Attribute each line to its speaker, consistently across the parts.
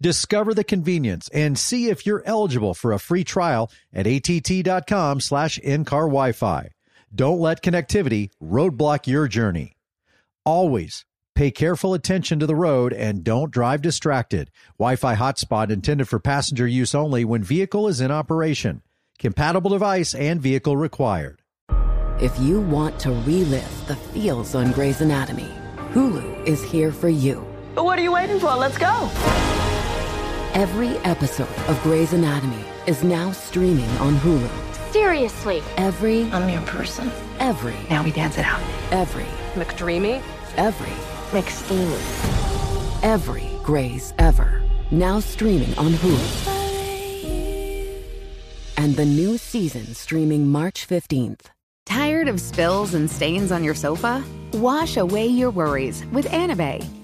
Speaker 1: Discover the convenience and see if you're eligible for a free trial at att.com slash in-car Wi-Fi. Don't let connectivity roadblock your journey. Always pay careful attention to the road and don't drive distracted. Wi-Fi hotspot intended for passenger use only when vehicle is in operation. Compatible device and vehicle required.
Speaker 2: If you want to relive the feels on Grey's Anatomy, Hulu is here for you.
Speaker 3: What are you waiting for? Let's go.
Speaker 2: Every episode of Grey's Anatomy is now streaming on Hulu.
Speaker 4: Seriously.
Speaker 2: Every
Speaker 3: I'm your person.
Speaker 2: every
Speaker 3: Now we dance it out.
Speaker 2: every
Speaker 3: McDreamy?
Speaker 2: every
Speaker 3: McSteamy.
Speaker 2: every Grey's ever now streaming on Hulu. And the new season streaming March 15th.
Speaker 5: Tired of spills and stains on your sofa? Wash away your worries with Anabei.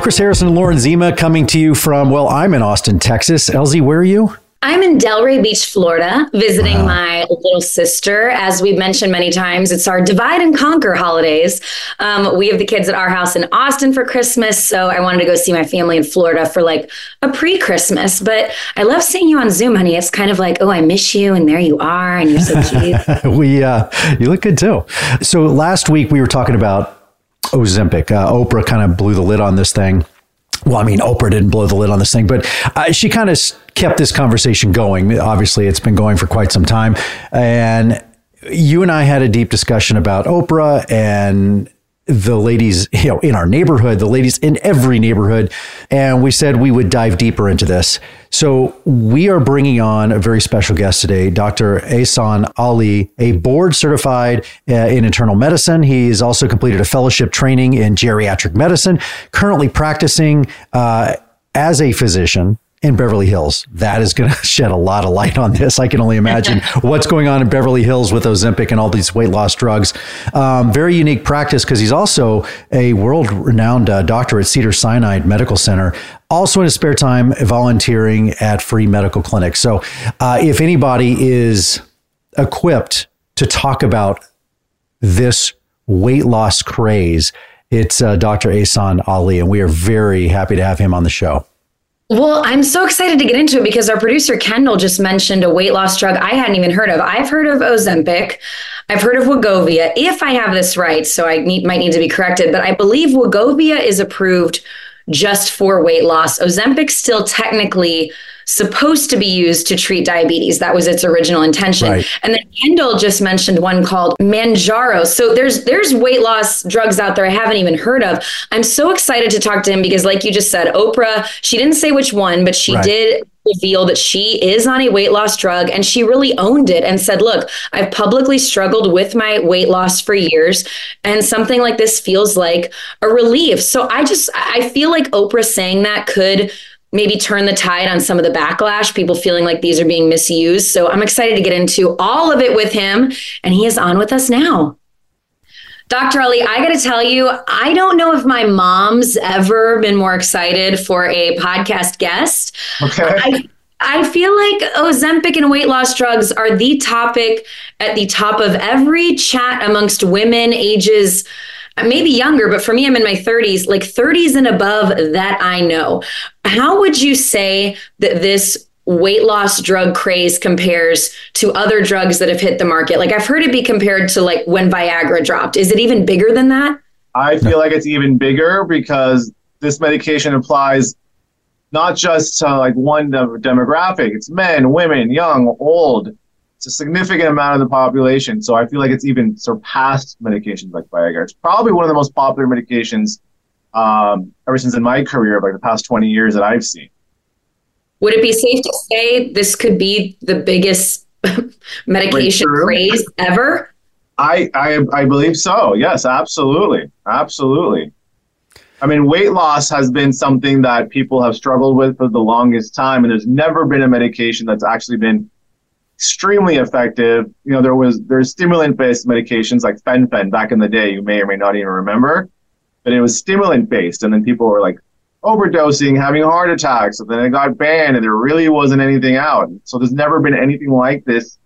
Speaker 1: Chris Harrison and Lauren Zima coming to you from, well, I'm in Austin, Texas. LZ, where are you?
Speaker 6: I'm in Delray Beach, Florida, visiting my little sister. As we've mentioned many times, it's our divide and conquer holidays. Um, we have the kids at our house in Austin for Christmas, so I wanted to go see my family in Florida for like a pre-Christmas. But I love seeing you on Zoom, honey. It's kind of like, oh, I miss you, and there you are, and you're so cute.
Speaker 1: we, uh, you look good too. So last week we were talking about Ozempic. Uh, Oprah kind of blew the lid on this thing. Well, I mean, Oprah didn't blow the lid on this thing, but uh, she kind of kept this conversation going. Obviously, it's been going for quite some time. And you and I had a deep discussion about Oprah and the ladies, you know, in our neighborhood, the ladies in every neighborhood. And we said we would dive deeper into this. So we are bringing on a very special guest today, Dr. Ehsan Ali, a board certified uh, in internal medicine. He's also completed a fellowship training in geriatric medicine, currently practicing uh, as a physician in Beverly Hills. That is going to shed a lot of light on this. I can only imagine what's going on in Beverly Hills with Ozempic and all these weight loss drugs. Um, very unique practice because he's also a world renowned uh, doctor at Cedar Sinai Medical Center. Also in his spare time, volunteering at free medical clinics. So uh, if anybody is equipped to talk about this weight loss craze, it's uh, Dr. Ehsan Ali, and we are very happy to have him on the show.
Speaker 6: Well, I'm so excited to get into it because our producer Kendall just mentioned a weight loss drug I hadn't even heard of. I've heard of Ozempic. I've heard of Wegovy. If I have this right, so I need, might need to be corrected, but I believe Wegovy is approved just for weight loss. Ozempic still technically supposed to be used to treat diabetes. That was its original intention.
Speaker 1: Right.
Speaker 6: And then Kendall just mentioned one called Mounjaro. So there's there's weight loss drugs out there I haven't even heard of. I'm so excited to talk to him because like you just said, Oprah, she didn't say which one, but she
Speaker 1: Right.
Speaker 6: did reveal that she is on a weight loss drug and she really owned it and said, Look, I've publicly struggled with my weight loss for years, and something like this feels like a relief. So I just, I feel like Oprah saying that could maybe turn the tide on some of the backlash, people feeling like these are being misused. So I'm excited to get into all of it with him, and he is on with us now. Dr. Ali, I got to tell you, I don't know if my mom's ever been more excited for a podcast guest.
Speaker 4: Okay.
Speaker 6: I, I feel like Ozempic and weight loss drugs are the topic at the top of every chat amongst women ages maybe younger, but for me, I'm in my 30s, like 30s and above that I know. How would you say that this weight loss drug craze compares to other drugs that have hit the market? Like I've heard it be compared to like when Viagra dropped. Is it even bigger than that?
Speaker 4: I feel like it's even bigger because this medication applies not just to like one demographic. It's men, women, young, old. It's a significant amount of the population. So I feel like it's even surpassed medications like Viagra. It's probably one of the most popular medications um, ever since in my career, like the past 20 years that I've seen.
Speaker 6: Would it be safe to say this could be the biggest medication craze ever?
Speaker 4: I, I I believe so. Yes, absolutely, absolutely. I mean, weight loss has been something that people have struggled with for the longest time, and there's never been a medication that's actually been extremely effective. You know, there was there's stimulant based medications like fen-phen back in the day. You may or may not even remember, but it was stimulant based, and then people were like overdosing, having heart attacks, and then it got banned, and there really wasn't anything out. So there's never been anything like this,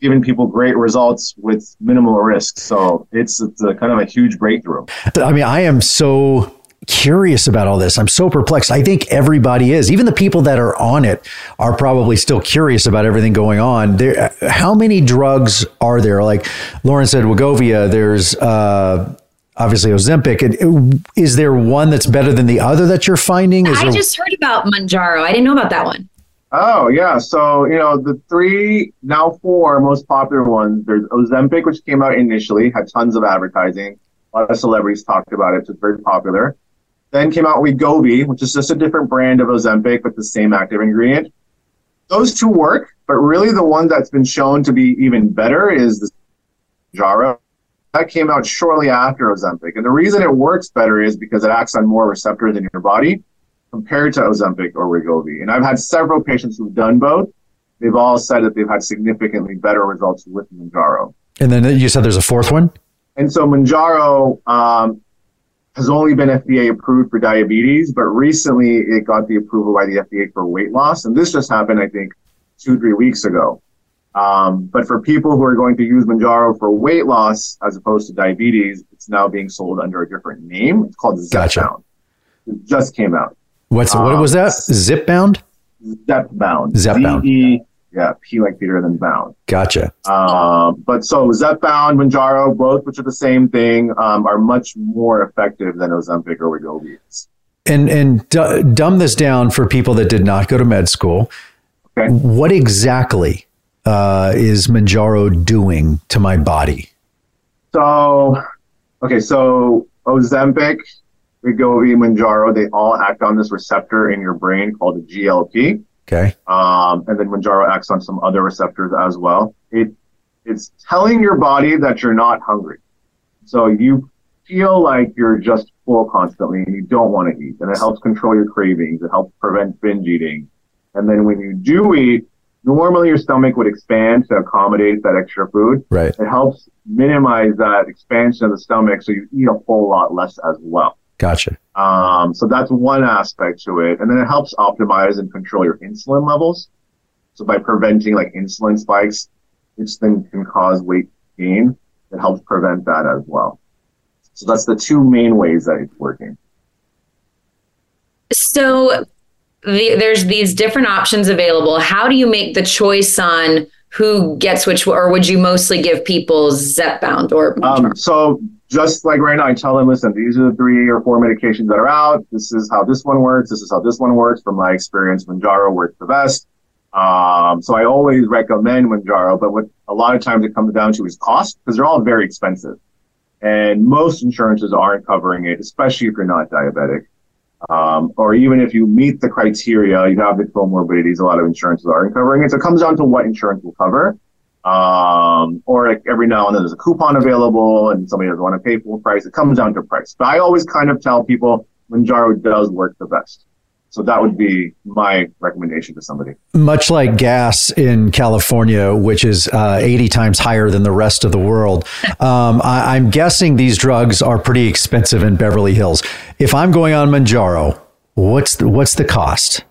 Speaker 4: giving people great results with minimal risk. So it's, it's a kind of a huge breakthrough.
Speaker 1: I mean, I am so curious about all this. I'm so perplexed. I think everybody is. Even the people that are on it are probably still curious about everything going on. There, how many drugs are there? Like Lauren said, Wegovy. There's uh, obviously Ozempic. Is there one that's better than the other that you're finding? Is
Speaker 6: I
Speaker 1: there...
Speaker 6: just heard about Mounjaro. I didn't know about that one.
Speaker 4: Oh yeah, so you know the three now four most popular ones. There's Ozempic, which came out initially, had tons of advertising. A lot of celebrities talked about it. So it's very popular. Then came out Wegovy, which is just a different brand of Ozempic with the same active ingredient. Those two work, but really the one that's been shown to be even better is the Jaro. That came out shortly after Ozempic. And the reason it works better is because it acts on more receptors in your body compared to Ozempic or Wegovy. And I've had several patients who've done both. They've all said that they've had significantly better results with Mounjaro.
Speaker 1: And then you said there's a fourth one?
Speaker 4: And so Mounjaro um, has only been FDA approved for diabetes, but recently it got the approval by the FDA for weight loss. And this just happened, I think, two, three weeks ago. Um, but for people who are going to use Mounjaro for weight loss as opposed to diabetes, it's now being sold under a different name. It's called Zepbound. Gotcha. It just came out.
Speaker 1: What's um, what was that? Zipbound?
Speaker 4: Zepbound.
Speaker 1: Zepbound.
Speaker 4: Z-E- yeah, P like Peter, then bound.
Speaker 1: Gotcha.
Speaker 4: Um, but so Zepbound, Mounjaro, both which are the same thing, um, are much more effective than Ozempic or Wegovy
Speaker 1: And and d- dumb this down for people that did not go to med school. Okay. What exactly uh, is Mounjaro doing to my body?
Speaker 4: So, okay, so Ozempic, Wegovy, Mounjaro, they all act on this receptor in your brain called the GLP.
Speaker 1: Okay.
Speaker 4: Um, and then Mounjaro acts on some other receptors as well. It it's telling your body that you're not hungry. So you feel like you're just full constantly and you don't want to eat. And it helps control your cravings. It helps prevent binge eating. And then when you do eat, normally your stomach would expand to accommodate that extra food.
Speaker 1: Right.
Speaker 4: It helps minimize that expansion of the stomach so you eat a whole lot less as well.
Speaker 1: Gotcha.
Speaker 4: Um, so that's one aspect to it. And then it helps optimize and control your insulin levels. So by preventing like insulin spikes, which then can cause weight gain, it helps prevent that as well. So that's the two main ways that it's working.
Speaker 6: So the, there's these different options available. How do you make the choice on who gets which, or would you mostly give people Zepbound or?
Speaker 4: Um, so just like right now, I tell them, listen, these are the three or four medications that are out. This is how this one works. This is how this one works. From my experience, Mounjaro works the best. Um, so I always recommend Mounjaro, but what a lot of times it comes down to is cost because they're all very expensive. And most insurances aren't covering it, especially if you're not diabetic. Um, or even if you meet the criteria, you have the comorbidities, a lot of insurances aren't covering it. So it comes down to what insurance will cover. Um, or like every now and then there's a coupon available and somebody doesn't want to pay full price. It comes down to price. But I always kind of tell people Mounjaro does work the best. So that would be my recommendation to somebody.
Speaker 1: Much like gas in California, which is uh, 80 times higher than the rest of the world, um, I, I'm guessing these drugs are pretty expensive in Beverly Hills. If I'm going on Mounjaro, what's the, what's the cost?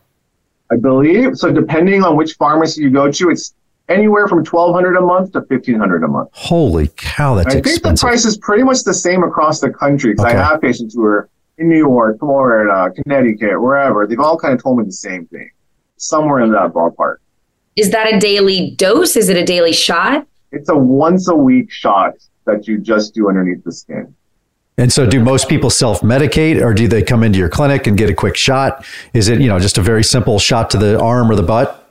Speaker 4: I believe so. Depending on which pharmacy you go to, it's anywhere from twelve hundred a month to fifteen hundred a month.
Speaker 1: Holy cow, that's
Speaker 4: I think the price is pretty much the same across the country because
Speaker 1: Okay.
Speaker 4: I have patients who are in New York, Florida, Connecticut, wherever. They've all kind of told me the same thing, somewhere in that ballpark.
Speaker 6: Is that a daily dose? Is it a daily shot?
Speaker 4: It's a once a week shot that you just do underneath the skin.
Speaker 1: And so, do most people self medicate, or do they come into your clinic and get a quick shot? Is it you know just a very simple shot to the arm or the butt?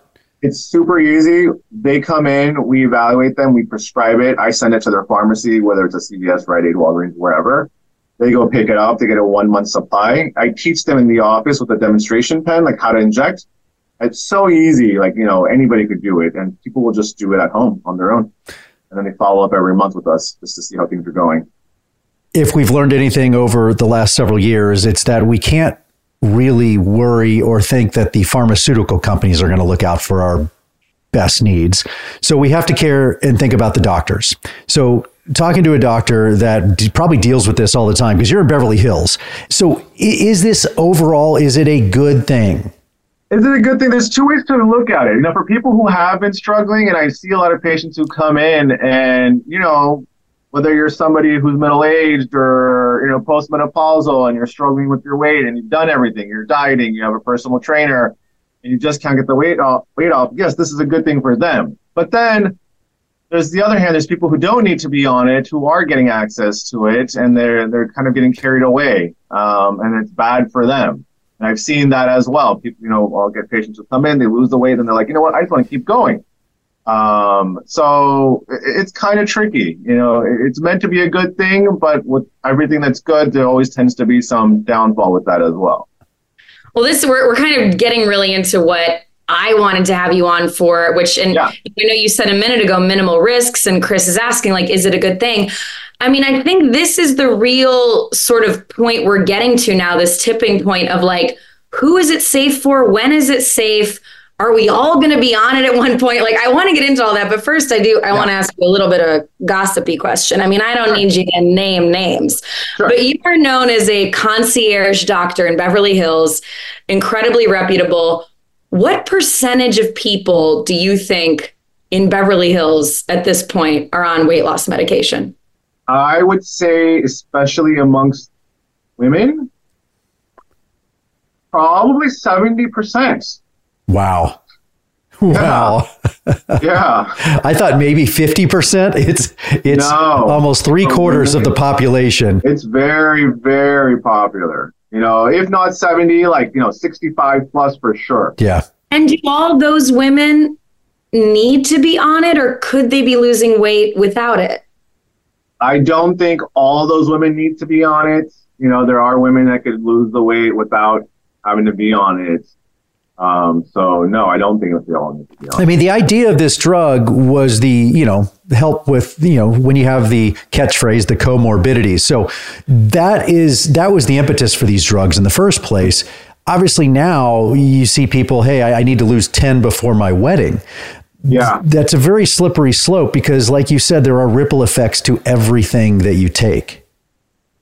Speaker 4: It's super easy. They come in, we evaluate them, we prescribe it. I send it to their pharmacy, whether it's a CVS, Rite Aid, Walgreens, wherever. They go pick it up. They get a one month supply. I teach them in the office with a demonstration pen, like how to inject. It's so easy. Like, you know, anybody could do it and people will just do it at home on their own. And then they follow up every month with us just to see how things are going.
Speaker 1: if we've learned anything over the last several years, it's that we can't really worry or think that the pharmaceutical companies are going to look out for our best needs. So we have to care and think about the doctors. So talking to a doctor that probably deals with this all the time because you're in Beverly Hills. So is this overall is it a good thing?
Speaker 4: Is it a good thing? There's two ways to look at it. You know, for people who have been struggling, and I see a lot of patients who come in and, you know, whether you're somebody who's middle aged or, you know, postmenopausal and you're struggling with your weight and you've done everything, you're dieting, you have a personal trainer, and you just can't get the weight off, weight off. Yes, this is a good thing for them. But then there's the other hand, there's people who don't need to be on it, who are getting access to it, and they're they're kind of getting carried away, um, and it's bad for them. And I've seen that as well. People, you know, I'll get patients who come in, they lose the weight, and they're like, you know what, I just want to keep going. Um, so it's kind of tricky. You know, It- it's meant to be a good thing, but with everything that's good, there always tends to be some downfall with that as well.
Speaker 6: Well, this we're we're kind of getting really into what I wanted to have you on for, which and
Speaker 4: Yeah.
Speaker 6: I know you said a minute ago minimal risks, and Chris is asking like, is it a good thing? I mean, I think this is the real sort of point we're getting to now, this tipping point of like, who is it safe for? When is it safe? Are we all going to be on it at one point? Like, I want to get into all that, but first, I do. I want to ask you a little bit of a gossipy question. I mean, I don't need you to name names,
Speaker 4: Sure.
Speaker 6: but you are known as a concierge doctor in Beverly Hills, incredibly reputable. What percentage of people do you think in Beverly Hills at this point are on weight loss medication?
Speaker 4: I would say, especially amongst women, probably 70%.
Speaker 1: Wow. Wow.
Speaker 4: Yeah.
Speaker 1: I thought maybe 50%. It's it's
Speaker 4: No.
Speaker 1: almost 3 quarters of the population.
Speaker 4: It's very, very popular. You know, if not 70, like, you know, 65 plus for sure.
Speaker 1: Yeah.
Speaker 6: And do all those women need to be on it, or could they be losing weight without it?
Speaker 4: I don't think all those women need to be on it. You know, there are women that could lose the weight without having to be on it. Um, so no, I don't think that they all need to be on
Speaker 1: I mean, the idea of this drug was the, you know, help with, you know, when you have the catchphrase, the comorbidities. So that is, that was the impetus for these drugs in the first place. Obviously, now you see people, hey, I, I need to lose 10 before my wedding.
Speaker 4: Yeah.
Speaker 1: That's a very slippery slope because, like you said, there are ripple effects to everything that you take.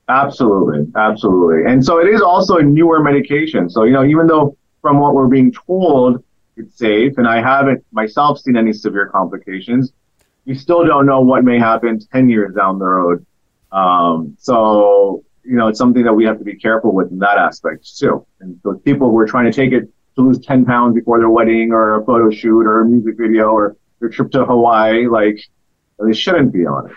Speaker 4: Absolutely, absolutely. And so it is also a newer medication. So, you know, even though from what we're being told it's safe, and I haven't myself seen any severe complications, we still don't know what may happen 10 years down the road. Um, so, you know, it's something that we have to be careful with in that aspect too. And so people who are trying to take it to lose 10 pounds before their wedding or a photo shoot or a music video or their trip to Hawaii, like, they shouldn't be on it.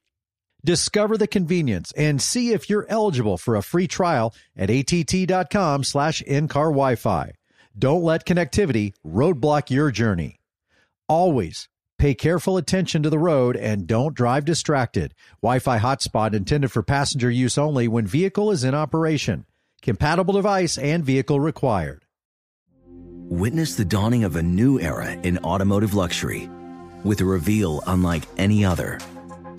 Speaker 1: Discover the convenience and see if you're eligible for a free trial at att.com slash in-car Wi-Fi. Don't let connectivity roadblock your journey. Always pay careful attention to the road and don't drive distracted. Wi-Fi hotspot intended for passenger use only when vehicle is in operation. Compatible device and vehicle required.
Speaker 7: Witness the dawning of a new era in automotive luxury with a reveal unlike any other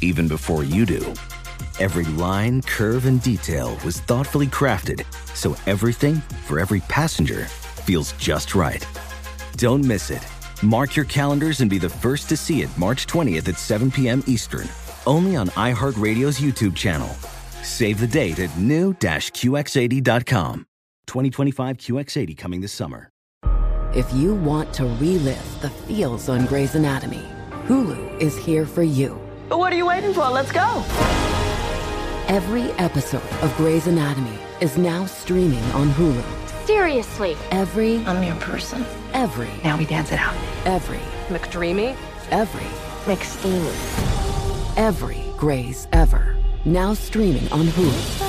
Speaker 7: even before you do. Every line, curve, and detail was thoughtfully crafted so everything for every passenger feels just right. Don't miss it. Mark your calendars and be the first to see it March 20th at 7 p.m. Eastern, only on iHeartRadio's YouTube channel. Save the date at new-QX80.com. 2025 QX80 coming this summer.
Speaker 2: If you want to relive the feels on Grey's Anatomy, Hulu is here for you.
Speaker 3: What are you waiting for? Let's go.
Speaker 2: Every episode of Grey's Anatomy is now streaming on Hulu.
Speaker 3: Seriously.
Speaker 2: Every,
Speaker 3: I'm your person.
Speaker 2: every,
Speaker 3: Now we dance it out.
Speaker 2: every,
Speaker 3: McDreamy?
Speaker 2: every,
Speaker 3: McSteamy.
Speaker 2: every Grey's ever. Now streaming on Hulu.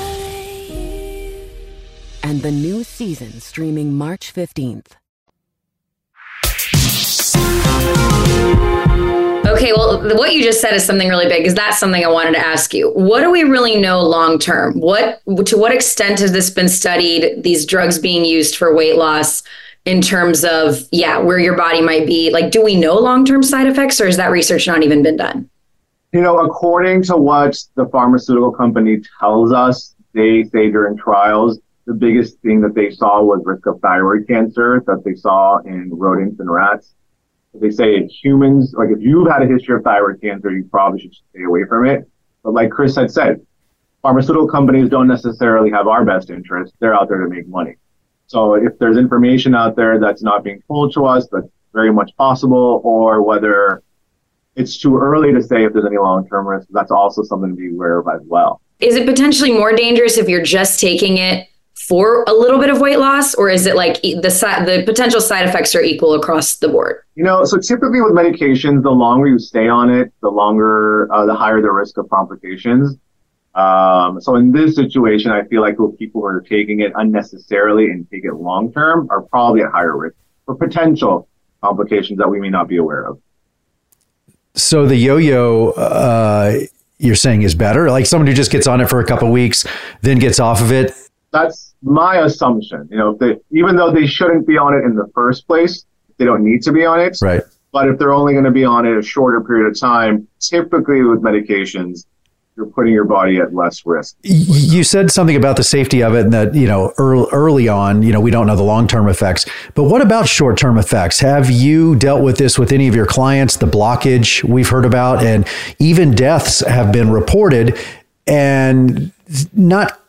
Speaker 2: And the new season streaming March 15th.
Speaker 6: Okay, well, what you just said is something really big. Is that something I wanted to ask you. What do we really know long term? What to what extent has this been studied? These drugs being used for weight loss, in terms of yeah, where your body might be. Like, do we know long term side effects, or has that research not even been done?
Speaker 4: You know, according to what the pharmaceutical company tells us, they say during trials, the biggest thing that they saw was risk of thyroid cancer that they saw in rodents and rats. They say in humans, like if you've had a history of thyroid cancer, you probably should stay away from it. But like Chris had said, pharmaceutical companies don't necessarily have our best interest. They're out there to make money. So if there's information out there that's not being told to us, that's very much possible, or whether it's too early to say if there's any long-term risk, that's also something to be aware of as well.
Speaker 6: Is it potentially more dangerous if you're just taking it for a little bit of weight loss, or is it like e- the si- the potential side effects are equal across the board?
Speaker 4: You know, so typically with medications, the longer you stay on it, the longer, uh, the higher the risk of complications. Um, so in this situation, I feel like the people who are taking it unnecessarily and take it long term are probably at higher risk for potential complications that we may not be aware of.
Speaker 1: So the yo-yo, uh, you're saying is better? Like someone who just gets on it for a couple weeks, then gets off of it.
Speaker 4: That's my assumption. You know, they, even though they shouldn't be on it in the first place, they don't need to be on it.
Speaker 1: Right.
Speaker 4: But if they're only going to be on it a shorter period of time, typically with medications, you're putting your body at less risk.
Speaker 1: You said something about the safety of it and that, you know, early, early on, you know, we don't know the long term effects. But what about short term effects? Have you dealt with this with any of your clients? The blockage we've heard about, and even deaths have been reported and not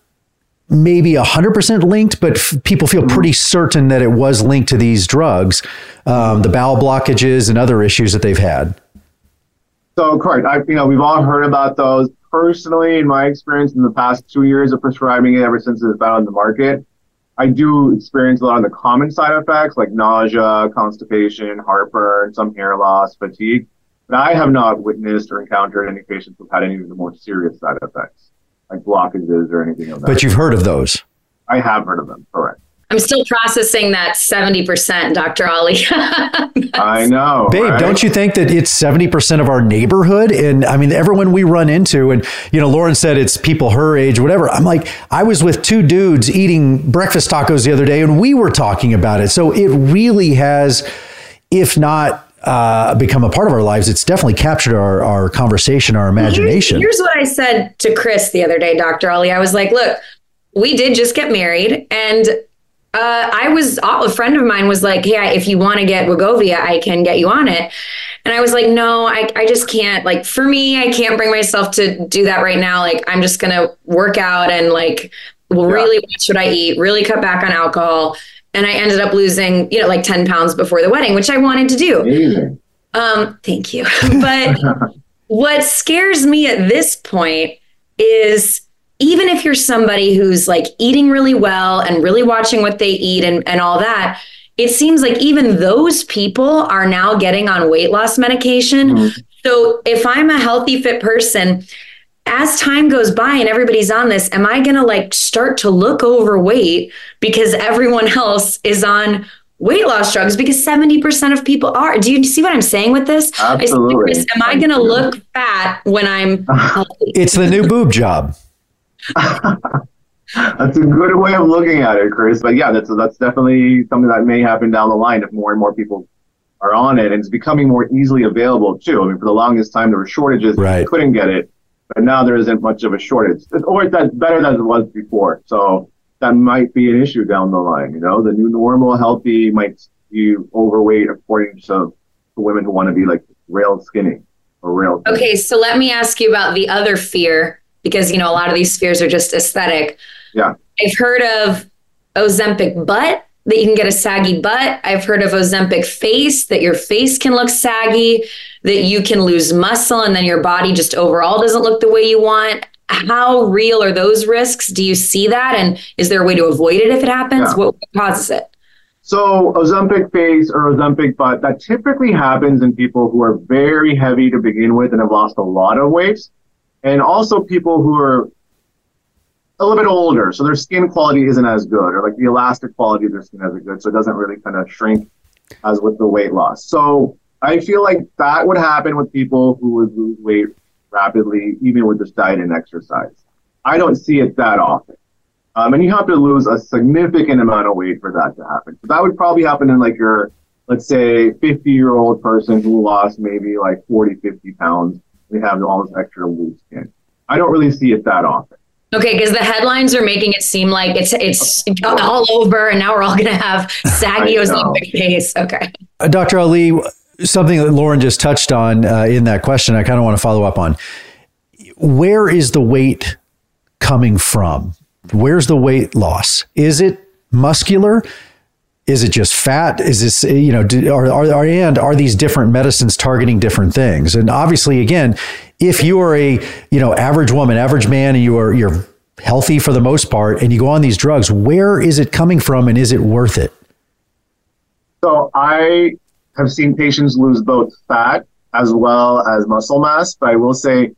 Speaker 1: maybe 100% linked, but f- people feel pretty certain that it was linked to these drugs, um, the bowel blockages and other issues that they've had.
Speaker 4: So, correct. I, you know, we've all heard about those. Personally, in my experience in the past two years of prescribing it, ever since it's been on the market, I do experience a lot of the common side effects like nausea, constipation, heartburn, some hair loss, fatigue. But I have not witnessed or encountered any patients who've had any of the more serious side effects, like blockages or anything of that.
Speaker 1: But you've heard of those.
Speaker 4: I have heard of them. Correct.
Speaker 6: I'm still processing that 70%, Dr. Ali.
Speaker 4: I know.
Speaker 1: Babe,
Speaker 4: right?
Speaker 1: don't you think that it's 70% of our neighborhood? And I mean, everyone we run into, and, you know, Lauren said it's people her age, whatever. I'm like, I was with two dudes eating breakfast tacos the other day, and we were talking about it. So it really has, if not, uh, become a part of our lives. It's definitely captured our, our conversation, our imagination.
Speaker 6: Here's, here's what I said to Chris the other day, Dr. Ali. I was like, look, we did just get married and uh, I was a friend of mine was like, "Hey, if you want to get Wegovy, I can get you on it." And I was like, "No, I, I just can't. Like for me, I can't bring myself to do that right now. Like I'm just gonna work out and like really watch what I eat, really cut back on alcohol." And I ended up losing, you know, like 10 pounds before the wedding, which I wanted to do.
Speaker 4: Amazing.
Speaker 6: Um, thank you. But what scares me at this point is even if you're somebody who's like eating really well and really watching what they eat and, and all that, it seems like even those people are now getting on weight loss medication.
Speaker 4: Mm-hmm.
Speaker 6: So if I'm a healthy, fit person, as time goes by and everybody's on this, am I going to like start to look overweight because everyone else is on weight loss drugs because 70% of people are. Do you see what I'm saying with this?
Speaker 4: Absolutely.
Speaker 6: Am I going to look fat when I'm healthy?
Speaker 1: It's the new boob job.
Speaker 4: That's a good way of looking at it, Chris. But yeah, that's that's definitely something that may happen down the line if more and more people are on it, and it's becoming more easily available too. I mean, for the longest time there were shortages,
Speaker 1: Right.
Speaker 4: you couldn't get it, but now there isn't much of a shortage, or that's better than it was before. So that might be an issue down the line. You know, the new normal healthy might be overweight according to, to women who want to be like rail skinny or rail. thin.
Speaker 6: Okay, so let me ask you about the other fear because you know a lot of these fears are just aesthetic.
Speaker 4: Yeah.
Speaker 6: I've heard of Ozempic butt that you can get a saggy butt. I've heard of Ozempic face that your face can look saggy, that you can lose muscle and then your body just overall doesn't look the way you want. How real are those risks? Do you see that? And is there a way to avoid it if it happens?
Speaker 4: Yeah.
Speaker 6: What causes it?
Speaker 4: So Ozempic face or Ozempic butt, that typically happens in people who are very heavy to begin with and have lost a lot of weight. And also people who are a little bit older, so their skin quality isn't as good, or like the elastic quality of their skin isn't good, so it doesn't really kind of shrink as with the weight loss. So I feel like that would happen with people who would lose weight rapidly, even with just diet and exercise. I don't see it that often. Um, and you have to lose a significant amount of weight for that to happen. So that would probably happen in like your, let's say, 50 year old person who lost maybe like 40, 50 pounds. They have all this extra loose skin. I don't really see it that often.
Speaker 6: Okay, because the headlines are making it seem like it's it's all over, and now we're all going to have saggy
Speaker 4: I know.
Speaker 6: Ozempic face. Okay.
Speaker 1: Uh, Dr. Ali, something that Lauren just touched on uh, in that question, I kind of want to follow up on. Where is the weight coming from? Where's the weight loss? Is it muscular? Is it just fat? Is this you know do, are, are are and are these different medicines targeting different things? And obviously, again, if you are a you know average woman, average man, and you are you're healthy for the most part, and you go on these drugs, where is it coming from, and is it worth it?
Speaker 4: So I have seen patients lose both fat as well as muscle mass, but I will say, I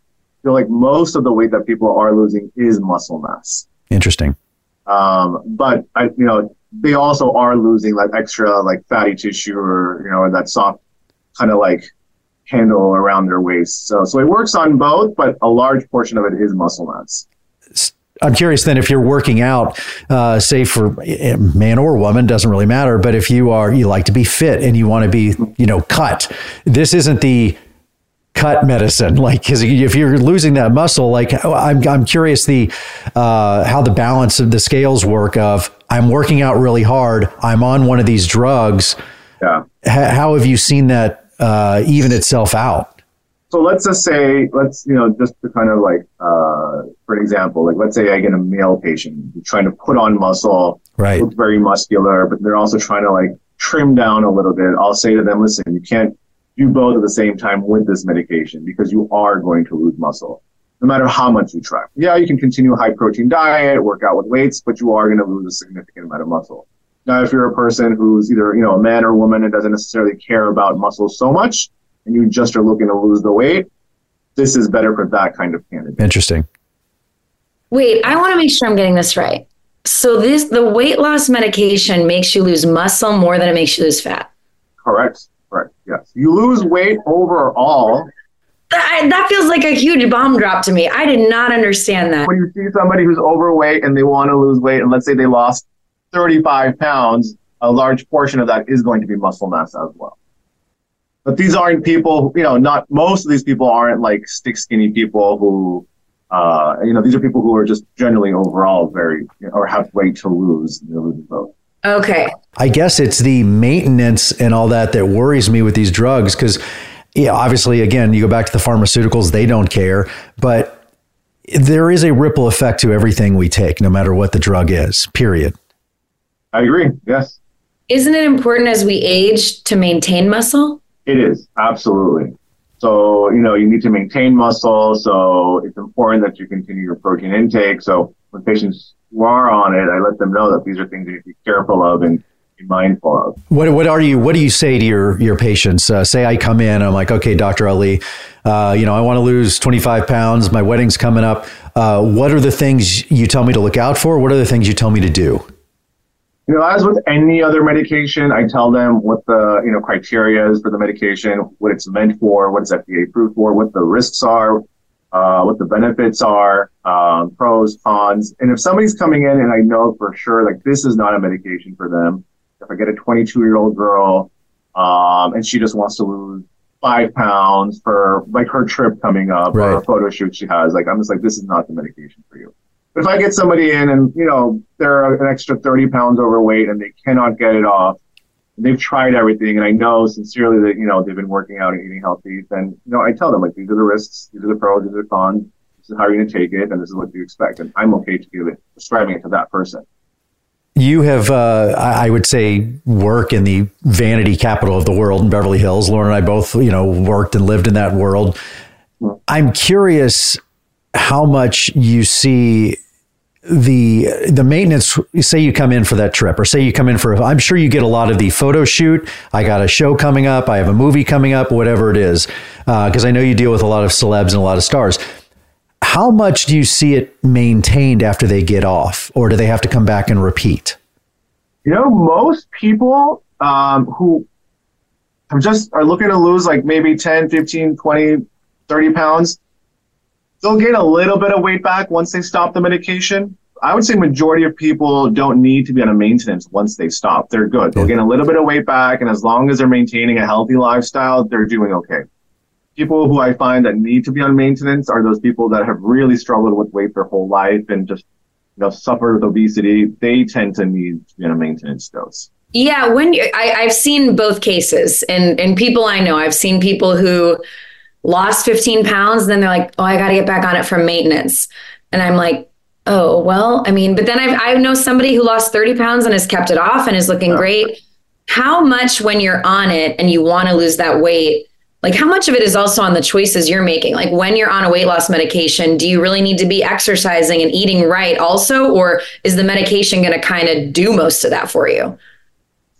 Speaker 4: feel like most of the weight that people are losing is muscle mass.
Speaker 1: Interesting.
Speaker 4: Um, but I, you know, they also are losing like extra like fatty tissue or you know that soft kind of like handle around their waist. So so it works on both, but a large portion of it is muscle mass.
Speaker 1: I'm curious then if you're working out, uh, say for eh, man or woman, doesn't really matter. But if you are, you like to be fit and you want to be, you know, cut. This isn't the cut medicine. Like, because if you're losing that muscle, like I'm, I'm curious the uh, how the balance of the scales work. Of I'm working out really hard. I'm on one of these drugs.
Speaker 4: Yeah.
Speaker 1: H- how have you seen that uh, even itself out?
Speaker 4: So let's just say, let's, you know, just to kind of like, uh, for example, like let's say I get a male patient who's trying to put on muscle,
Speaker 1: Right.
Speaker 4: look very muscular, but they're also trying to like trim down a little bit. I'll say to them, listen, you can't do both at the same time with this medication because you are going to lose muscle no matter how much you try. Yeah, you can continue a high protein diet, work out with weights, but you are going to lose a significant amount of muscle. Now, if you're a person who's either, you know, a man or woman and doesn't necessarily care about muscle so much, and you just are looking to lose the weight, this is better for that kind of candidate.
Speaker 1: Interesting.
Speaker 6: Wait, I want to make sure I'm getting this right. So this the weight loss medication makes you lose muscle more than it makes you lose fat.
Speaker 4: Correct. Correct. Yes. You lose weight overall.
Speaker 6: That, that feels like a huge bomb drop to me. I did not understand that.
Speaker 4: When you see somebody who's overweight and they want to lose weight, and let's say they lost 35 pounds, a large portion of that is going to be muscle mass as well. But these aren't people, you know, not most of these people aren't like stick skinny people who, uh, you know, these are people who are just generally overall very, or have weight to lose. You know, losing both.
Speaker 6: Okay.
Speaker 1: I guess it's the maintenance and all that that worries me with these drugs because, yeah, obviously, again, you go back to the pharmaceuticals, they don't care, but there is a ripple effect to everything we take, no matter what the drug is, period.
Speaker 4: I agree. Yes.
Speaker 6: Isn't it important as we age to maintain muscle?
Speaker 4: It is. Absolutely. So, you know, you need to maintain muscle. So it's important that you continue your protein intake. So when patients who are on it, I let them know that these are things you need to be careful of and be mindful of.
Speaker 1: What what are you? What do you say to your your patients? Uh, say I come in, I'm like, okay, Doctor Ali, uh, you know, I want to lose 25 pounds. My wedding's coming up. Uh, what are the things you tell me to look out for? What are the things you tell me to do?
Speaker 4: You know, as with any other medication, I tell them what the you know criteria is for the medication, what it's meant for, what it's FDA approved for, what the risks are, uh, what the benefits are, um, pros, cons. And if somebody's coming in and I know for sure like this is not a medication for them, if I get a 22 year old girl um, and she just wants to lose five pounds for like her trip coming up
Speaker 1: Right.
Speaker 4: or a photo shoot she has, like I'm just like this is not the medication for you. If I get somebody in and you know they're an extra 30 pounds overweight and they cannot get it off, and they've tried everything, and I know sincerely that you know they've been working out and eating healthy, then you know I tell them like these are the risks, these are the pros, these are the cons. This is how you're going to take it, and this is what you expect, and I'm okay to give it, prescribing it to that person.
Speaker 1: You have, uh, I I would say, work in the vanity capital of the world in Beverly Hills. Lauren and I both, you know, worked and lived in that world. I'm curious how much you see the the maintenance. Say you come in for that trip, or say you come in for. I'm sure you get a lot of the photo shoot. I got a show coming up. I have a movie coming up. Whatever it is, because I know you deal with a lot of celebs and a lot of stars. How much do you see it maintained after they get off, or do they have to come back and repeat?
Speaker 4: You know, most people um, who have just are looking to lose like maybe 10, 15, 20, 30 pounds, they'll gain a little bit of weight back once they stop the medication. I would say majority of people don't need to be on a maintenance once they stop. They're good. They'll gain a little bit of weight back, and as long as they're maintaining a healthy lifestyle, they're doing okay. People who I find that need to be on maintenance are those people that have really struggled with weight their whole life and just you know suffered with obesity. They tend to need to be on a maintenance dose.
Speaker 6: Yeah, when you, I, I've seen both cases, and and people I know, I've seen people who lost 15 pounds, then they're like, oh, I got to get back on it from maintenance, and I'm like, oh, well, I mean, but then I've, I know somebody who lost 30 pounds and has kept it off and is looking great. How much when you're on it and you want to lose that weight? Like, how much of it is also on the choices you're making? Like, when you're on a weight loss medication, do you really need to be exercising and eating right also? Or is the medication going to kind of do most of that for you?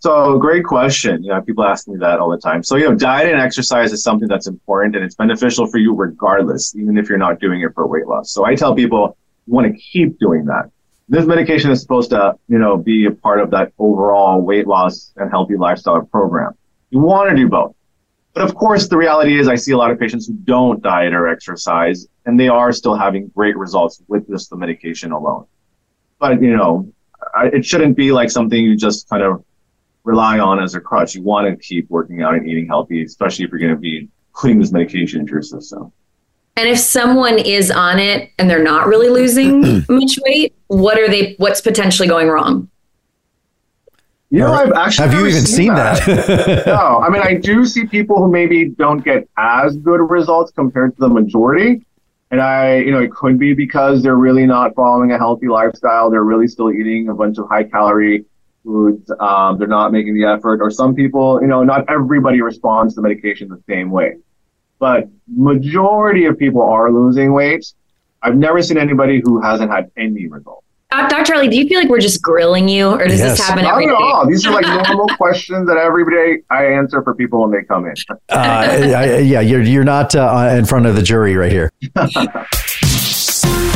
Speaker 4: So great question. You know, people ask me that all the time. So, you know, diet and exercise is something that's important and it's beneficial for you regardless, even if you're not doing it for weight loss. So I tell people you want to keep doing that. This medication is supposed to, you know, be a part of that overall weight loss and healthy lifestyle program. You want to do both. But of course, the reality is I see a lot of patients who don't diet or exercise and they are still having great results with just the medication alone. But, you know, I, it shouldn't be like something you just kind of rely on as a crutch. You want to keep working out and eating healthy, especially if you're going to be putting this medication into your system.
Speaker 6: And if someone is on it and they're not really losing much weight, what are they? What's potentially going wrong?
Speaker 4: You know, I've actually
Speaker 1: Have you even seen that?
Speaker 4: no, I mean, I do see people who maybe don't get as good results compared to the majority. And I, you know, it could be because they're really not following a healthy lifestyle. They're really still eating a bunch of high calorie foods. Um, they're not making the effort. Or some people, you know, not everybody responds to medication the same way. But majority of people are losing weight. I've never seen anybody who hasn't had any results.
Speaker 6: Uh, Dr. Ali, do you feel like we're just grilling you, or does
Speaker 1: Yes.
Speaker 6: this happen
Speaker 4: Not
Speaker 6: every
Speaker 4: at
Speaker 6: day?
Speaker 4: all. These are like normal questions that every day I answer for people when they come in.
Speaker 1: uh, I- yeah, you're you're not uh, in front of the jury right here.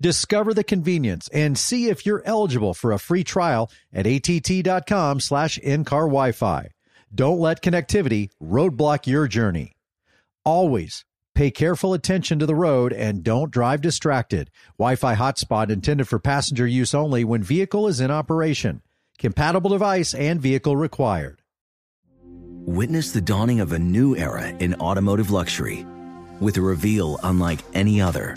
Speaker 1: Discover the convenience and see if you're eligible for a free trial at att.com slash in-car Wi-Fi. Don't let connectivity roadblock your journey. Always pay careful attention to the road and don't drive distracted. Wi-Fi hotspot intended for passenger use only when vehicle is in operation. Compatible device and vehicle required.
Speaker 7: Witness the dawning of a new era in automotive luxury with a reveal unlike any other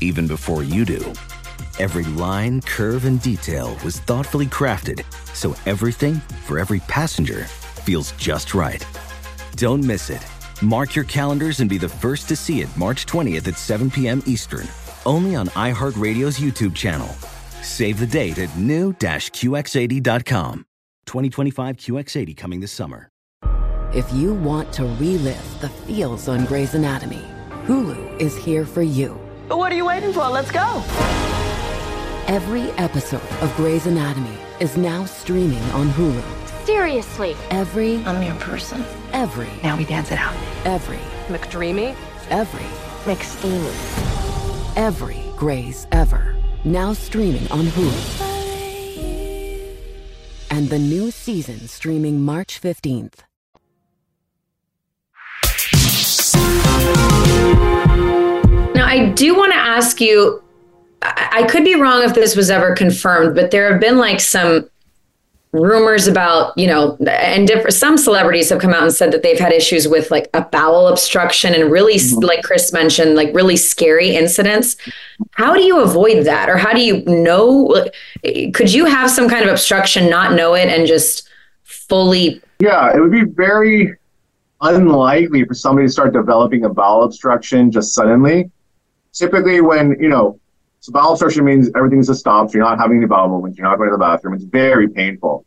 Speaker 7: even before you do. Every line, curve, and detail was thoughtfully crafted so everything for every passenger feels just right. Don't miss it. Mark your calendars and be the first to see it March 20th at 7 p.m. Eastern, only on iHeartRadio's YouTube channel. Save the date at new-QX80.com. 2025 QX80 coming this summer.
Speaker 2: If you want to relive the feels on Grey's Anatomy, Hulu is here for you.
Speaker 3: What are you waiting for? Let's go.
Speaker 2: Every episode of Grey's Anatomy is now streaming on Hulu.
Speaker 3: Seriously.
Speaker 2: Every,
Speaker 3: I'm your person.
Speaker 2: every,
Speaker 3: Now we dance it out.
Speaker 2: every,
Speaker 3: McDreamy?
Speaker 2: every,
Speaker 3: McSteamy.
Speaker 2: every Grey's ever. Now streaming on Hulu. And the new season streaming March 15th.
Speaker 6: Now, I do want to ask you I, could be wrong if this was ever confirmed, but there have been like some rumors about, you know, and different, some celebrities have come out and said that they've had issues with like a bowel obstruction and really, mm-hmm. like Chris mentioned, like really scary incidents. How do you avoid that? Or how do you know? Could you have some kind of obstruction, not know it, and just fully
Speaker 4: Yeah, it would be very unlikely for somebody to start developing a bowel obstruction just suddenly. Typically, when you know, so bowel obstruction means everything's a stop. So you're not having any bowel movements. You're not going to the bathroom. It's very painful.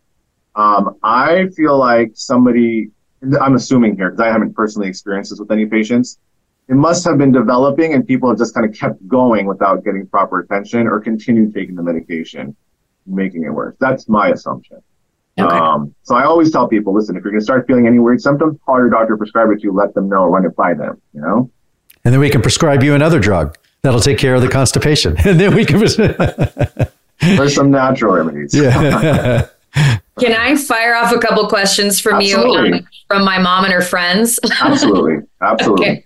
Speaker 4: Um, I feel like somebody. I'm assuming here because I haven't personally experienced this with any patients. It must have been developing, and people have just kind of kept going without getting proper attention or continued taking the medication, making it worse. That's my assumption.
Speaker 6: Okay.
Speaker 4: Um, so I always tell people, listen, if you're going to start feeling any weird symptoms, call your doctor, prescribe it to you, let them know, run it by them, you know?
Speaker 1: And then we can prescribe you another drug that'll take care of the constipation. And then we can.
Speaker 4: There's some natural remedies.
Speaker 1: yeah.
Speaker 6: Can I fire off a couple questions from
Speaker 4: Absolutely.
Speaker 6: you um, from my mom and her friends?
Speaker 4: Absolutely. Absolutely.
Speaker 6: okay.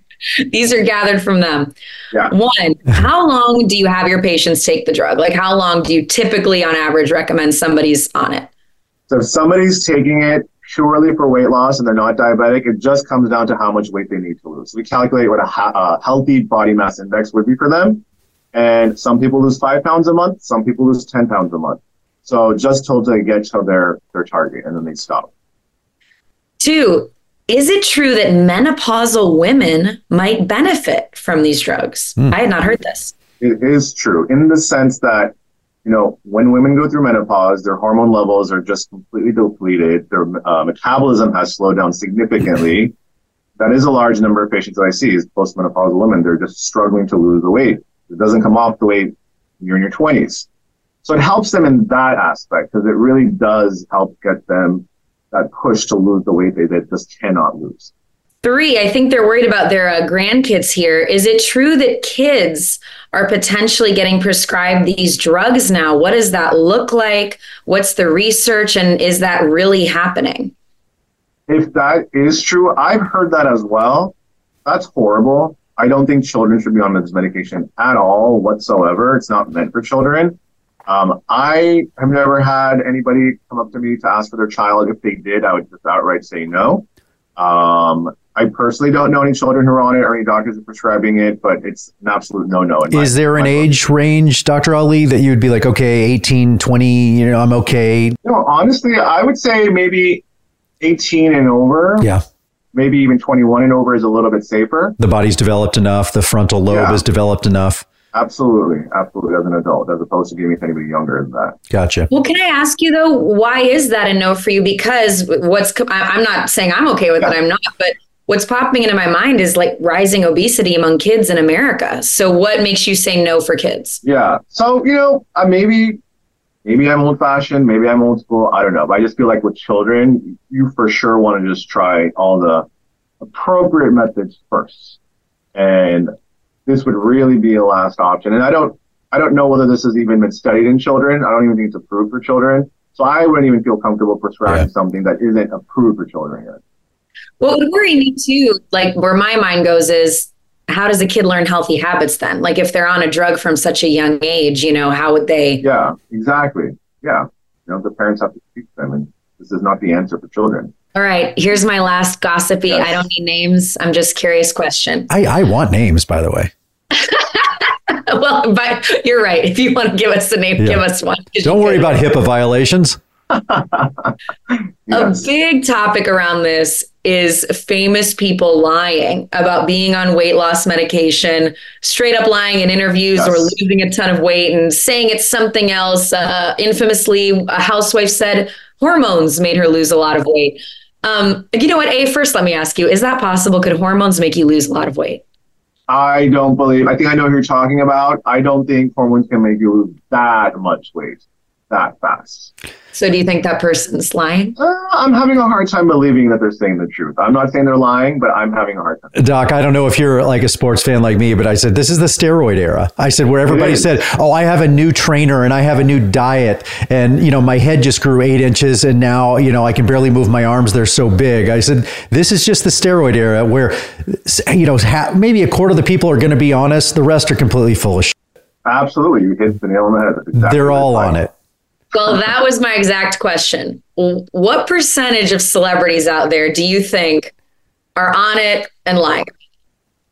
Speaker 6: These are gathered from them.
Speaker 4: Yeah.
Speaker 6: One, how long do you have your patients take the drug? Like, how long do you typically, on average, recommend somebody's on it?
Speaker 4: So if somebody's taking it purely for weight loss and they're not diabetic, it just comes down to how much weight they need to lose. We calculate what a, ha- a healthy body mass index would be for them. And some people lose five pounds a month, some people lose 10 pounds a month. So just till they get to their, their target and then they stop.
Speaker 6: Two, is it true that menopausal women might benefit from these drugs? Hmm. I had not heard this.
Speaker 4: It is true in the sense that, you know, when women go through menopause, their hormone levels are just completely depleted. Their uh, metabolism has slowed down significantly. That is a large number of patients that I see is postmenopausal women. They're just struggling to lose the weight. It doesn't come off the weight you're in your 20s. So it helps them in that aspect because it really does help get them that push to lose the weight they, they just cannot lose.
Speaker 6: Three, I think they're worried about their uh, grandkids here. Is it true that kids are potentially getting prescribed these drugs now? What does that look like? What's the research? And is that really happening?
Speaker 4: If that is true, I've heard that as well. That's horrible. I don't think children should be on this medication at all whatsoever. It's not meant for children. Um, I have never had anybody come up to me to ask for their child. If they did, I would just outright say no. Um, I personally don't know any children who are on it or any doctors are prescribing it, but it's an absolute no-no. in my-
Speaker 1: Is there an
Speaker 4: my book.
Speaker 1: age range, Dr. Ali, that you'd be like, okay, 18, 20, you know, I'm okay?
Speaker 4: You know, honestly, I would say maybe 18 and over.
Speaker 1: Yeah.
Speaker 4: Maybe even 21 and over is a little bit safer.
Speaker 1: The body's developed enough. The frontal lobe
Speaker 4: Yeah.
Speaker 1: is developed enough.
Speaker 4: Absolutely, absolutely. As an adult, as opposed to giving it to anybody younger than that.
Speaker 1: Gotcha.
Speaker 6: Well, can I ask you though, why is that a no for you? Because what's co- I- I'm not saying I'm okay with it. I'm not, but what's popping into my mind is like rising obesity among kids in America. So, what makes you say no for kids?
Speaker 4: Yeah. So you know, uh, maybe maybe I'm old fashioned, maybe I'm old school. I don't know, but I just feel like with children, you for sure want to just try all the appropriate methods first, and this would really be a last option. And I don't I don't know whether this has even been studied in children. I don't even think it's approved for children. So I wouldn't even feel comfortable prescribing
Speaker 1: Yeah.
Speaker 4: something that isn't approved for children yet.
Speaker 6: What would worry me too, like where my mind goes is how does a kid learn healthy habits then? Like if they're on a drug from such a young age, you know, how would they?
Speaker 4: Yeah, exactly. Yeah. You know, the parents have to teach them and this is not the answer for children.
Speaker 6: All right, here's my last gossipy.
Speaker 4: Yes.
Speaker 6: I don't need names. I'm just curious question.
Speaker 1: I, I want names, by the way.
Speaker 6: well, but you're right. If you want to give us a name,
Speaker 1: Yeah.
Speaker 6: give us one.
Speaker 1: Don't worry about HIPAA violations.
Speaker 6: A big topic around this is famous people lying about being on weight loss medication, straight up lying in interviews
Speaker 4: Yes.
Speaker 6: or losing a ton of weight and saying it's something else. Uh, infamously, a housewife said hormones made her lose a lot of weight. Um, you know what? A, first, let me ask you is that possible? Could hormones make you lose a lot of weight?
Speaker 4: I don't believe, I think I know who you're talking about. I don't think hormones can make you lose that much weight that fast.
Speaker 6: So, do you think that person's lying?
Speaker 4: Uh, I'm having a hard time believing that they're saying the truth. I'm not saying they're lying, but I'm having a hard time.
Speaker 1: Doc, I don't know if you're like a sports fan like me, but I said this is the steroid era. I said where everybody said, "Oh, I have a new trainer and I have a new diet, and you know my head just grew eight inches, and now you know I can barely move my arms; they're so big." I said this is just the steroid era, where you know ha- maybe a quarter of the people are going to be honest, the rest are completely full of shit.
Speaker 4: Absolutely. You hit the nail on the head. Exactly
Speaker 1: They're
Speaker 4: what
Speaker 1: all on it.
Speaker 6: Well, that was my exact question. What percentage of celebrities out there do you think are on it and lying?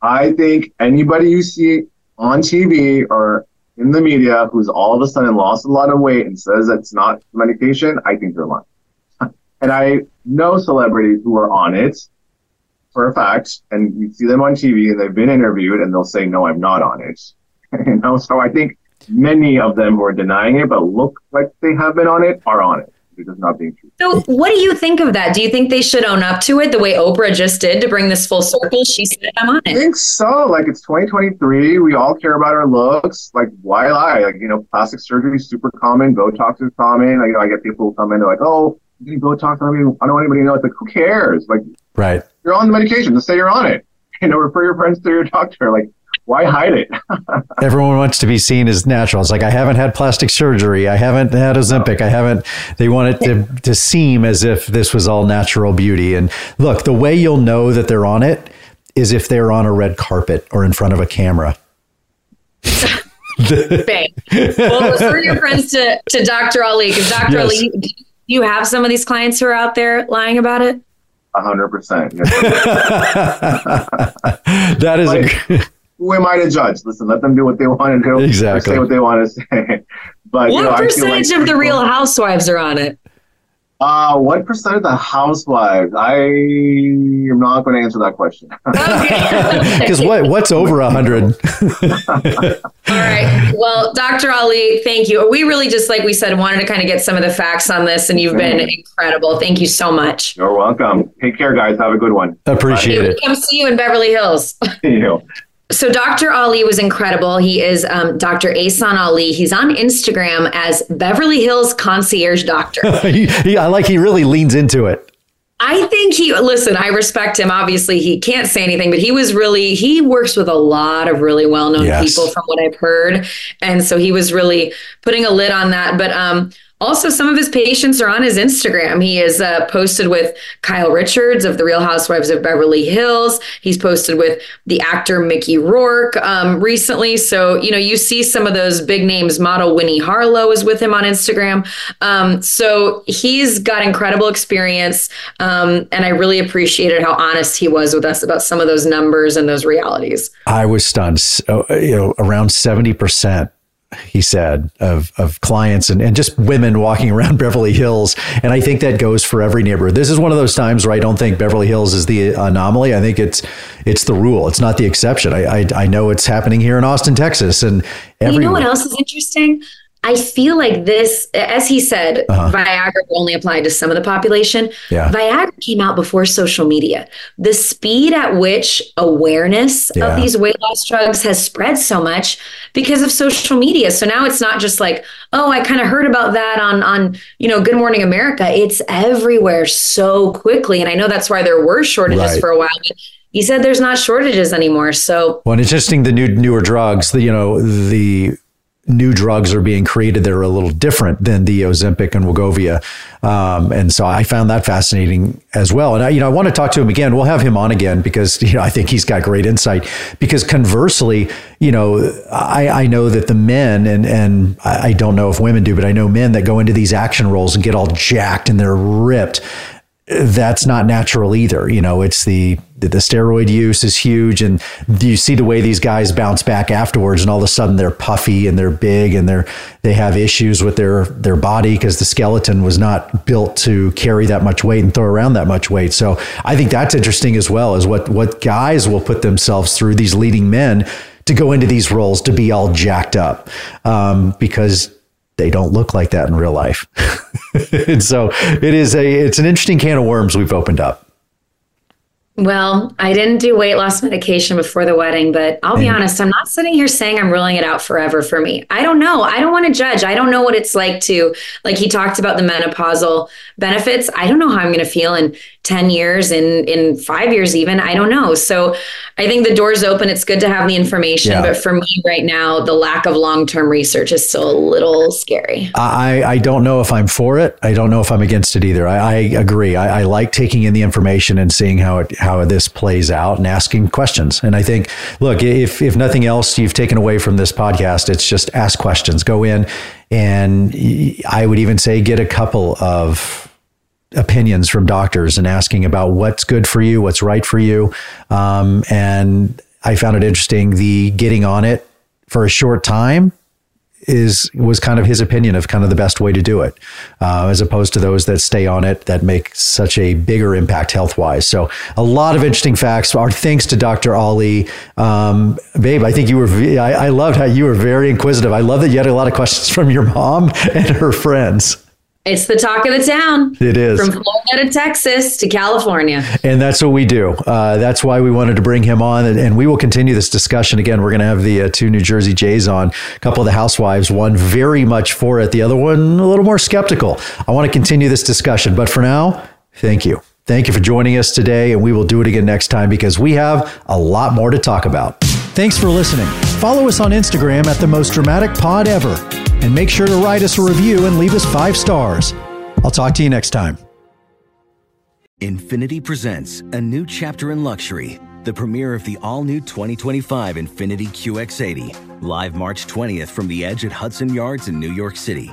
Speaker 4: I think anybody you see on TV or in the media who's all of a sudden lost a lot of weight and says it's not medication, I think they're lying. and I know celebrities who are on it for a fact, and you see them on TV and they've been interviewed and they'll say, no, I'm not on it. you know, so I think many of them who are denying it but look like they have been on it are on it. They're just not being true.
Speaker 6: So, what do you think of that? Do you think they should own up to it the way Oprah just did to bring this full circle? She said, I'm on it.
Speaker 4: I think so. Like it's 2023. We all care about our looks. Like why lie? Like you know, plastic surgery is super common. Botox is common. Like, you know, I get people who come in. They're like, "Oh, you need Botox." I mean, I don't want anybody to know. It's like, who cares? Like
Speaker 1: Right.
Speaker 4: you're on the medication. Just say you're on it. You know, refer your friends to your doctor. Like why hide it?
Speaker 1: Everyone wants to be seen as natural. It's like I haven't had plastic surgery. I haven't had Ozempic. I haven't. They want it to to seem as if this was all natural beauty. And look, the way you'll know that they're on it is if they're on a red carpet or in front of a camera.
Speaker 6: Bang. Well, refer your friends to, to Dr. Ali because Dr.
Speaker 1: Yes.
Speaker 6: Ali, do you have some of these clients who are out there lying about it?
Speaker 4: A hundred percent. Yes.
Speaker 1: that is a,
Speaker 4: Who am I to judge? Listen, let them do what they want to do.
Speaker 1: Exactly.
Speaker 4: Say what they want to say. But you know,
Speaker 6: What
Speaker 4: I feel like
Speaker 6: percentage of the real housewives are on it?
Speaker 4: Uh, what percent of the housewives? I am not going to answer that question.
Speaker 6: Okay.
Speaker 1: because what what's over a hundred?
Speaker 6: All right. Well, Dr. Ali, thank you. We really just, like we said, wanted to kind of get some of the facts on this, and you've been incredible. Thank you so much.
Speaker 4: You're welcome. Take care, guys. Have a good one.
Speaker 1: Appreciate it.
Speaker 6: Come see you in Beverly Hills.
Speaker 4: you know.
Speaker 6: So Dr. Ali was incredible. He is um, Dr. Ehsan Ali. He's on Instagram as Beverly Hills Concierge Doctor.
Speaker 1: he, he, I like he really leans into it.
Speaker 6: I think he listen, I respect him. Obviously, he can't say anything, but he was really he works with a lot of really well-known
Speaker 1: Yes.
Speaker 6: people from what I've heard. And so he was really putting a lid on that. But um also some of his patients are on his Instagram. He is uh, posted with Kyle Richards of The Real Housewives of Beverly Hills. He's posted with the actor Mickey Rourke um, recently. So, you know, you see some of those big names. Model Winnie Harlow is with him on Instagram. Um, so he's got incredible experience. Um, and I really appreciated how honest he was with us about some of those numbers and those realities.
Speaker 1: I was stunned. So, you know, around seventy percent he said, of, of clients and, and just women walking around Beverly Hills. And I think that goes for every neighborhood. This is one of those times where I don't think Beverly Hills is the anomaly. I think it's it's the rule. It's not the exception. I I, I know it's happening here in Austin, Texas, and
Speaker 6: you know what else is interesting? I feel like this, as he said, uh-huh. Viagra only applied to some of the population.
Speaker 1: Yeah.
Speaker 6: Viagra came out before social media. The speed at which awareness yeah. of these weight loss drugs has spread so much because of social media. So now it's not just like, oh, I kind of heard about that on on you know Good Morning America. It's everywhere so quickly, and I know that's why there were shortages right. for a while. But he said there's not shortages anymore. So,
Speaker 1: well, it's interesting the new newer drugs. The you know the new drugs are being created that are a little different than the Ozempic and Wegovy. Um, and so I found that fascinating as well. And I, you know, I want to talk to him again. We'll have him on again because, you know, I think he's got great insight because conversely, you know, I, I know that the men and, and I don't know if women do, but I know men that go into these action roles and get all jacked and they're ripped that's not natural either. You know, it's the, the, steroid use is huge, and you see the way these guys bounce back afterwards, and all of a sudden they're puffy and they're big, and they're they have issues with their their body because the skeleton was not built to carry that much weight and throw around that much weight. So I think that's interesting as well, is what what guys will put themselves through these leading men to go into these roles to be all jacked up um, because they don't look like that in real life. and so it is a it's an interesting can of worms we've opened up.
Speaker 6: Well, I didn't do weight loss medication before the wedding, but I'll be honest, I'm not sitting here saying I'm ruling it out forever for me. I don't know. I don't want to judge. I don't know what it's like to, like he talked about the menopausal benefits. I don't know how I'm going to feel in 10 years, in in 5 years even. I don't know. So, I think the door's open. It's good to have the information, yeah. but for me right now, the lack of long-term research is still a little scary.
Speaker 1: I I don't know if I'm for it. I don't know if I'm against it either. I, I agree. I, I like taking in the information and seeing how it how this plays out and asking questions. And I think, look, if if nothing else you've taken away from this podcast, it's just ask questions. Go in and I would even say get a couple of opinions from doctors and asking about what's good for you, what's right for you. Um, and I found it interesting the getting on it for a short time is was kind of his opinion of kind of the best way to do it, uh, as opposed to those that stay on it that make such a bigger impact health wise. So a lot of interesting facts. Our thanks to Dr. Ali, um, babe. I think you were. I, I loved how you were very inquisitive. I love that you had a lot of questions from your mom and her friends.
Speaker 6: It's the talk of the town.
Speaker 1: It is.
Speaker 6: From Florida to Texas to California.
Speaker 1: And that's what we do. Uh, that's why we wanted to bring him on. And, and we will continue this discussion. Again, we're going to have the uh, two New Jersey Jays on, a couple of the housewives, one very much for it, the other one a little more skeptical. I want to continue this discussion. But for now, thank you. Thank you for joining us today. And we will do it again next time because we have a lot more to talk about. Thanks for listening. Follow us on Instagram at the most dramatic pod ever. And make sure to write us a review and leave us five stars. I'll talk to you next time.
Speaker 7: Infiniti presents a new chapter in luxury, the premiere of the all new 2025 Infiniti QX80, live March 20th from the edge at Hudson Yards in New York City